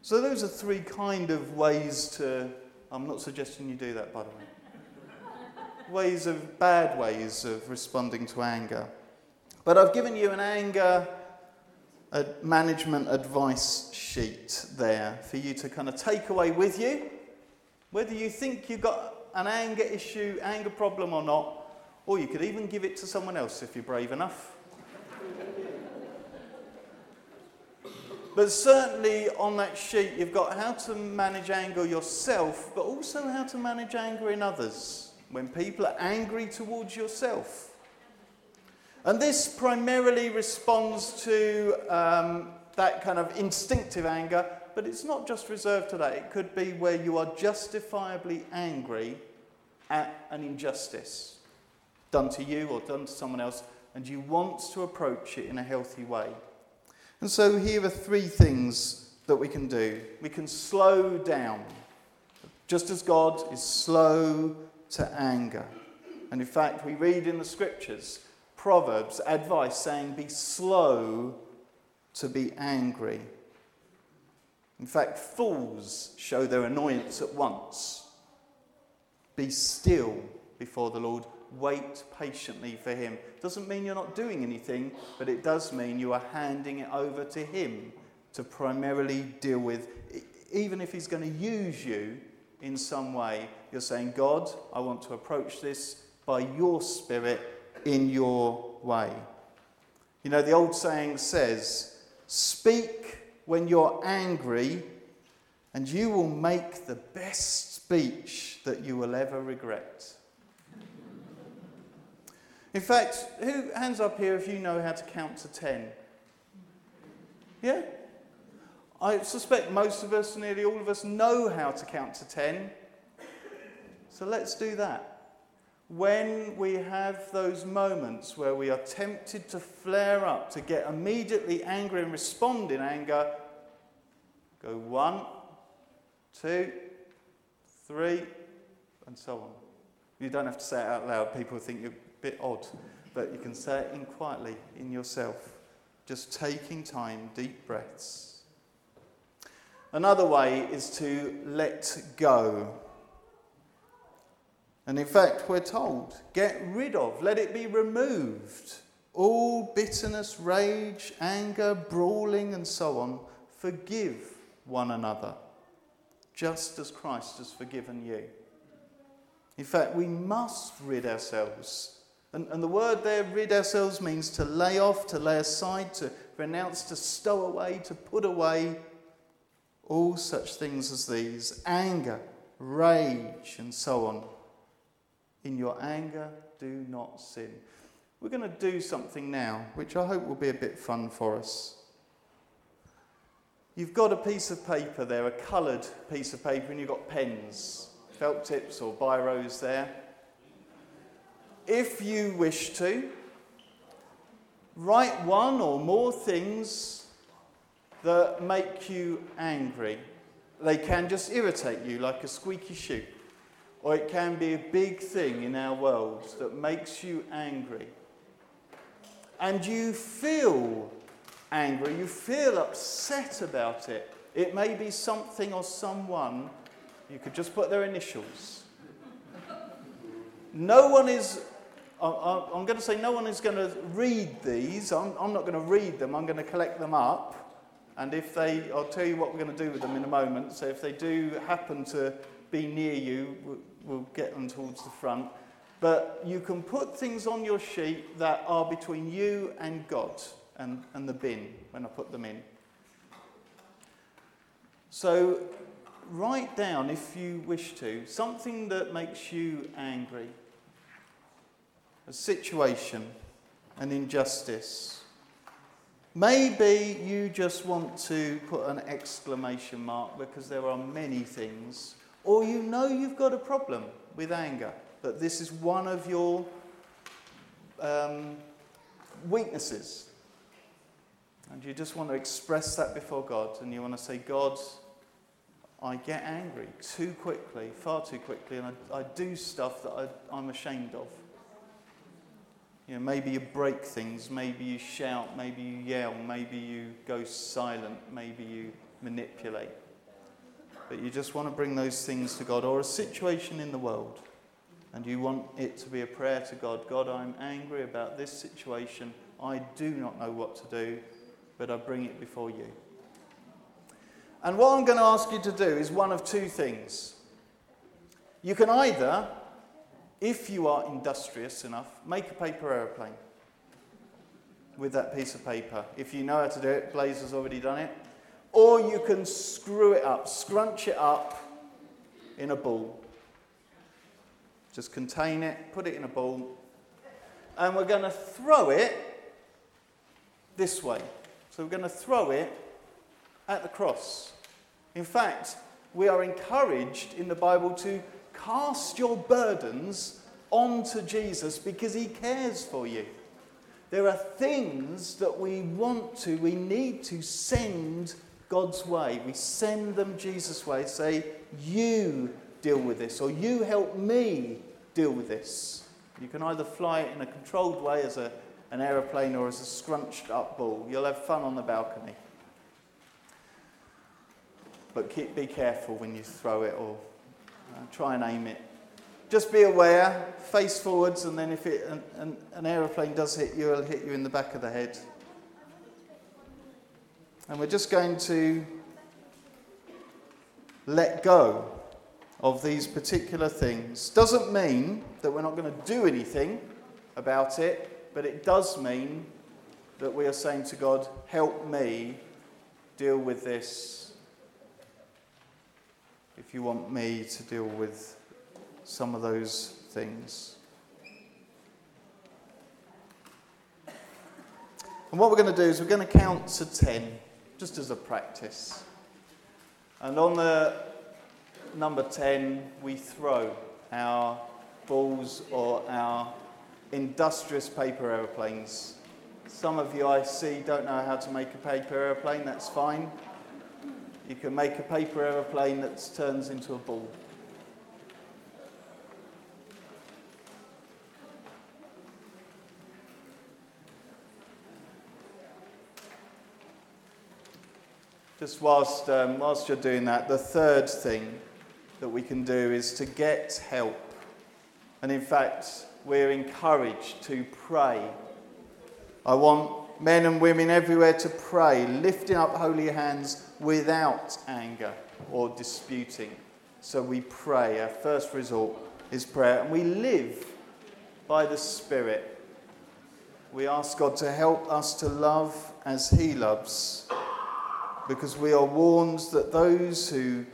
So, those are three kind of ways to. I'm not suggesting you do that, by the way. ways of, bad ways of responding to anger. But I've given you an anger management advice sheet there for you to kind of take away with you. Whether you think you've got an anger issue, anger problem or not, or you could even give it to someone else if you're brave enough. But certainly on that sheet, you've got how to manage anger yourself, but also how to manage anger in others when people are angry towards yourself. And this primarily responds to um, that kind of instinctive anger, but it's not just reserved to that. It could be where you are justifiably angry at an injustice done to you or done to someone else, and you want to approach it in a healthy way. And so here are three things that we can do. We can slow down, just as God is slow to anger. And in fact, we read in the scriptures, Proverbs, advice saying, be slow to be angry. In fact, fools show their annoyance at once. Be still before the Lord wait patiently for Him. Doesn't mean you're not doing anything, but it does mean you are handing it over to Him to primarily deal with. Even if He's going to use you in some way, you're saying, God, I want to approach this by your Spirit in your way. You know, the old saying says, Speak when you're angry, and you will make the best speech that you will ever regret. In fact, who hands up here if you know how to count to 10? Yeah? I suspect most of us, nearly all of us, know how to count to 10. So let's do that. When we have those moments where we are tempted to flare up, to get immediately angry and respond in anger, go one, two, three, and so on. You don't have to say it out loud, people think you're bit odd, but you can say it in quietly in yourself, just taking time, deep breaths. Another way is to let go. And in fact, we're told get rid of, let it be removed. All bitterness, rage, anger, brawling, and so on, forgive one another, just as Christ has forgiven you. In fact, we must rid ourselves and, and the word there, rid ourselves, means to lay off, to lay aside, to renounce, to stow away, to put away. All such things as these anger, rage, and so on. In your anger, do not sin. We're going to do something now, which I hope will be a bit fun for us. You've got a piece of paper there, a coloured piece of paper, and you've got pens, felt tips or biros there if you wish to, write one or more things that make you angry. They can just irritate you like a squeaky shoe, or it can be a big thing in our world that makes you angry. And you feel angry, you feel upset about it. It may be something or someone, you could just put their initials. No one is I'm going to say no one is going to read these. I'm, I'm not going to read them. I'm going to collect them up. And if they, I'll tell you what we're going to do with them in a moment. So if they do happen to be near you, we'll, we'll get them towards the front. But you can put things on your sheet that are between you and God and, and the bin when I put them in. So write down, if you wish to, something that makes you angry, a situation, an injustice. Maybe you just want to put an exclamation mark because there are many things, or you know you've got a problem with anger, that this is one of your um, weaknesses. And you just want to express that before God, and you want to say, God, I get angry too quickly, far too quickly, and I, I do stuff that I, I'm ashamed of. You know, maybe you break things, maybe you shout, maybe you yell, maybe you go silent, maybe you manipulate. But you just want to bring those things to God, or a situation in the world, and you want it to be a prayer to God God, I'm angry about this situation. I do not know what to do, but I bring it before you. And what I'm going to ask you to do is one of two things. You can either if you are industrious enough, make a paper aeroplane with that piece of paper. If you know how to do it, Blaze has already done it. Or you can screw it up, scrunch it up in a ball. Just contain it, put it in a ball, and we're going to throw it this way. So we're going to throw it at the cross. In fact, we are encouraged in the Bible to cast your burdens onto Jesus because he cares for you. There are things that we want to, we need to send God's way. We send them Jesus' way. Say, You deal with this, or you help me deal with this. You can either fly it in a controlled way as a, an aeroplane or as a scrunched up ball. You'll have fun on the balcony. But keep, be careful when you throw it or uh, try and aim it. Just be aware, face forwards, and then if it, an, an, an aeroplane does hit you, it'll hit you in the back of the head. And we're just going to let go of these particular things. Doesn't mean that we're not going to do anything about it, but it does mean that we are saying to God, Help me deal with this if you want me to deal with some of those things. And what we're going to do is we're going to count to 10, just as a practice. And on the number 10, we throw our balls or our industrious paper aeroplanes. Some of you I see don't know how to make a paper aeroplane, that's fine. You can make a paper aeroplane that turns into a ball. Just whilst, um, whilst you're doing that, the third thing that we can do is to get help. And in fact, we're encouraged to pray. I want men and women everywhere to pray, lifting up holy hands without anger or disputing. So we pray. Our first resort is prayer. And we live by the Spirit. We ask God to help us to love as He loves. Because we are warned that those who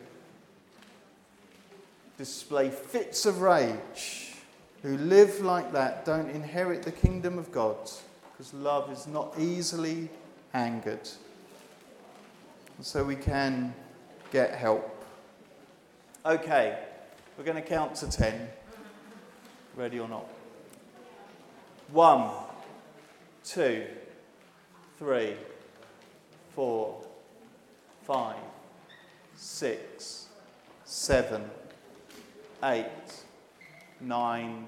display fits of rage, who live like that, don't inherit the kingdom of God because love is not easily angered. So we can get help. Okay, we're going to count to 10. Ready or not? One, two, three, four, five, six, seven, eight, nine,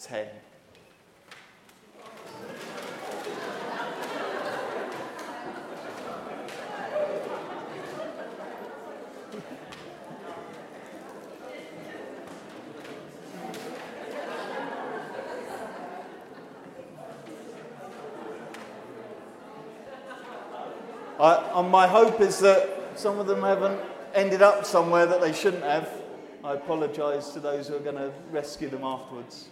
ten. and my hope is that some of them haven't ended up somewhere that they shouldn't have. I apologise to those who are going to rescue them afterwards.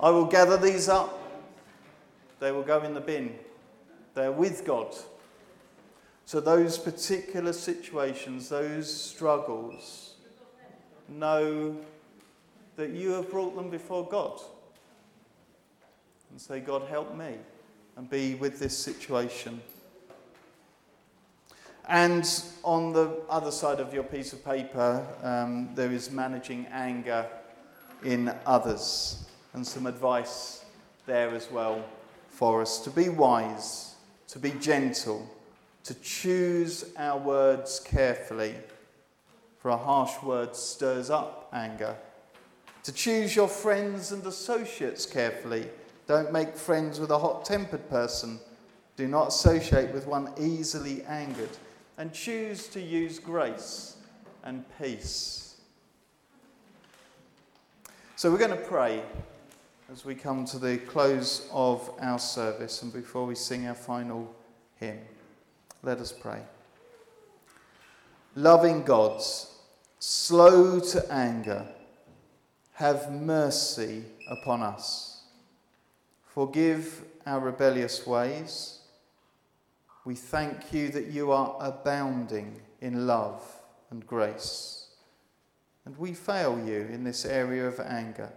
I will gather these up. They will go in the bin. They're with God. So, those particular situations, those struggles, know that you have brought them before God. And say, God, help me and be with this situation. And on the other side of your piece of paper, um, there is managing anger in others and some advice there as well for us to be wise, to be gentle, to choose our words carefully, for a harsh word stirs up anger. To choose your friends and associates carefully. Don't make friends with a hot tempered person. Do not associate with one easily angered. And choose to use grace and peace. So we're going to pray as we come to the close of our service and before we sing our final hymn. Let us pray. Loving gods, slow to anger, have mercy upon us. Forgive our rebellious ways. We thank you that you are abounding in love and grace. And we fail you in this area of anger.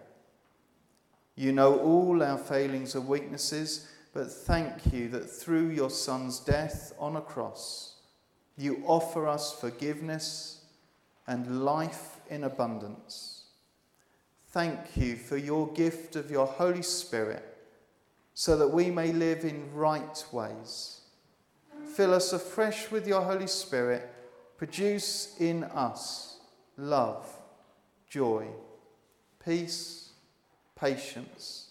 You know all our failings and weaknesses, but thank you that through your Son's death on a cross, you offer us forgiveness and life in abundance. Thank you for your gift of your Holy Spirit so that we may live in right ways. Fill us afresh with your Holy Spirit. Produce in us love, joy, peace, patience,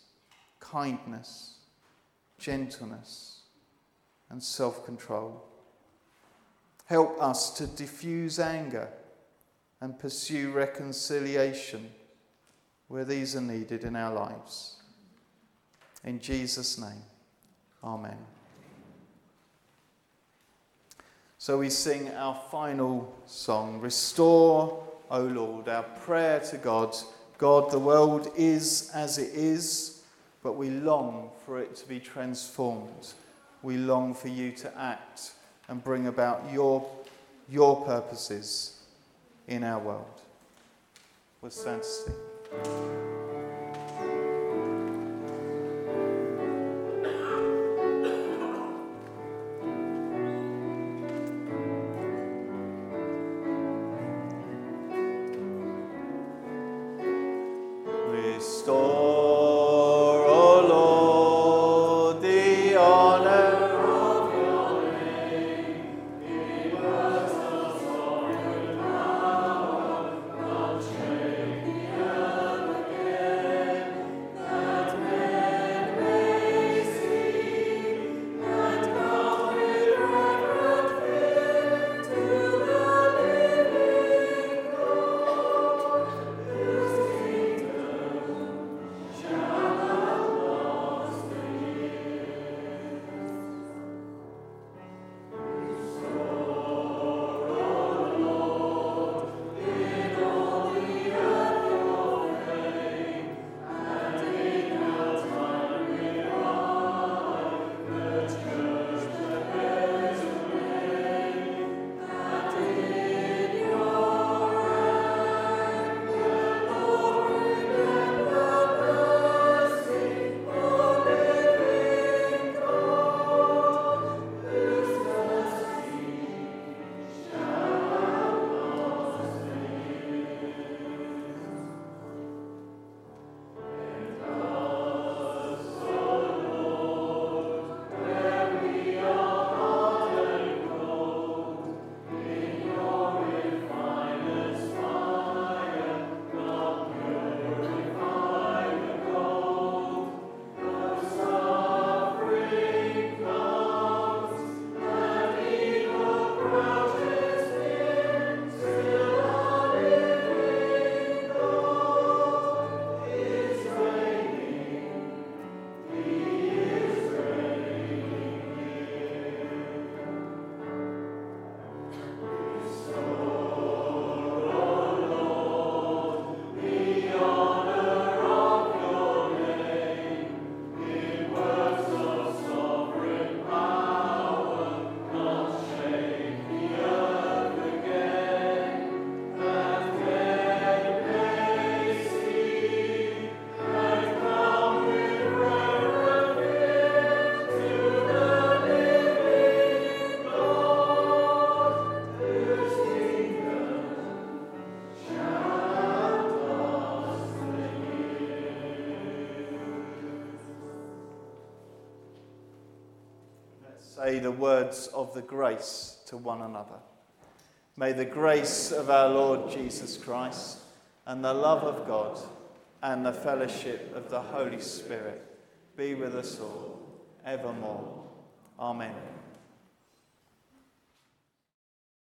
kindness, gentleness, and self control. Help us to diffuse anger and pursue reconciliation where these are needed in our lives. In Jesus' name, Amen. So we sing our final song Restore, O Lord, our prayer to God. God, the world is as it is, but we long for it to be transformed. We long for you to act and bring about your, your purposes in our world. We'll stand to sing. The words of the grace to one another. May the grace of our Lord Jesus Christ and the love of God and the fellowship of the Holy Spirit be with us all.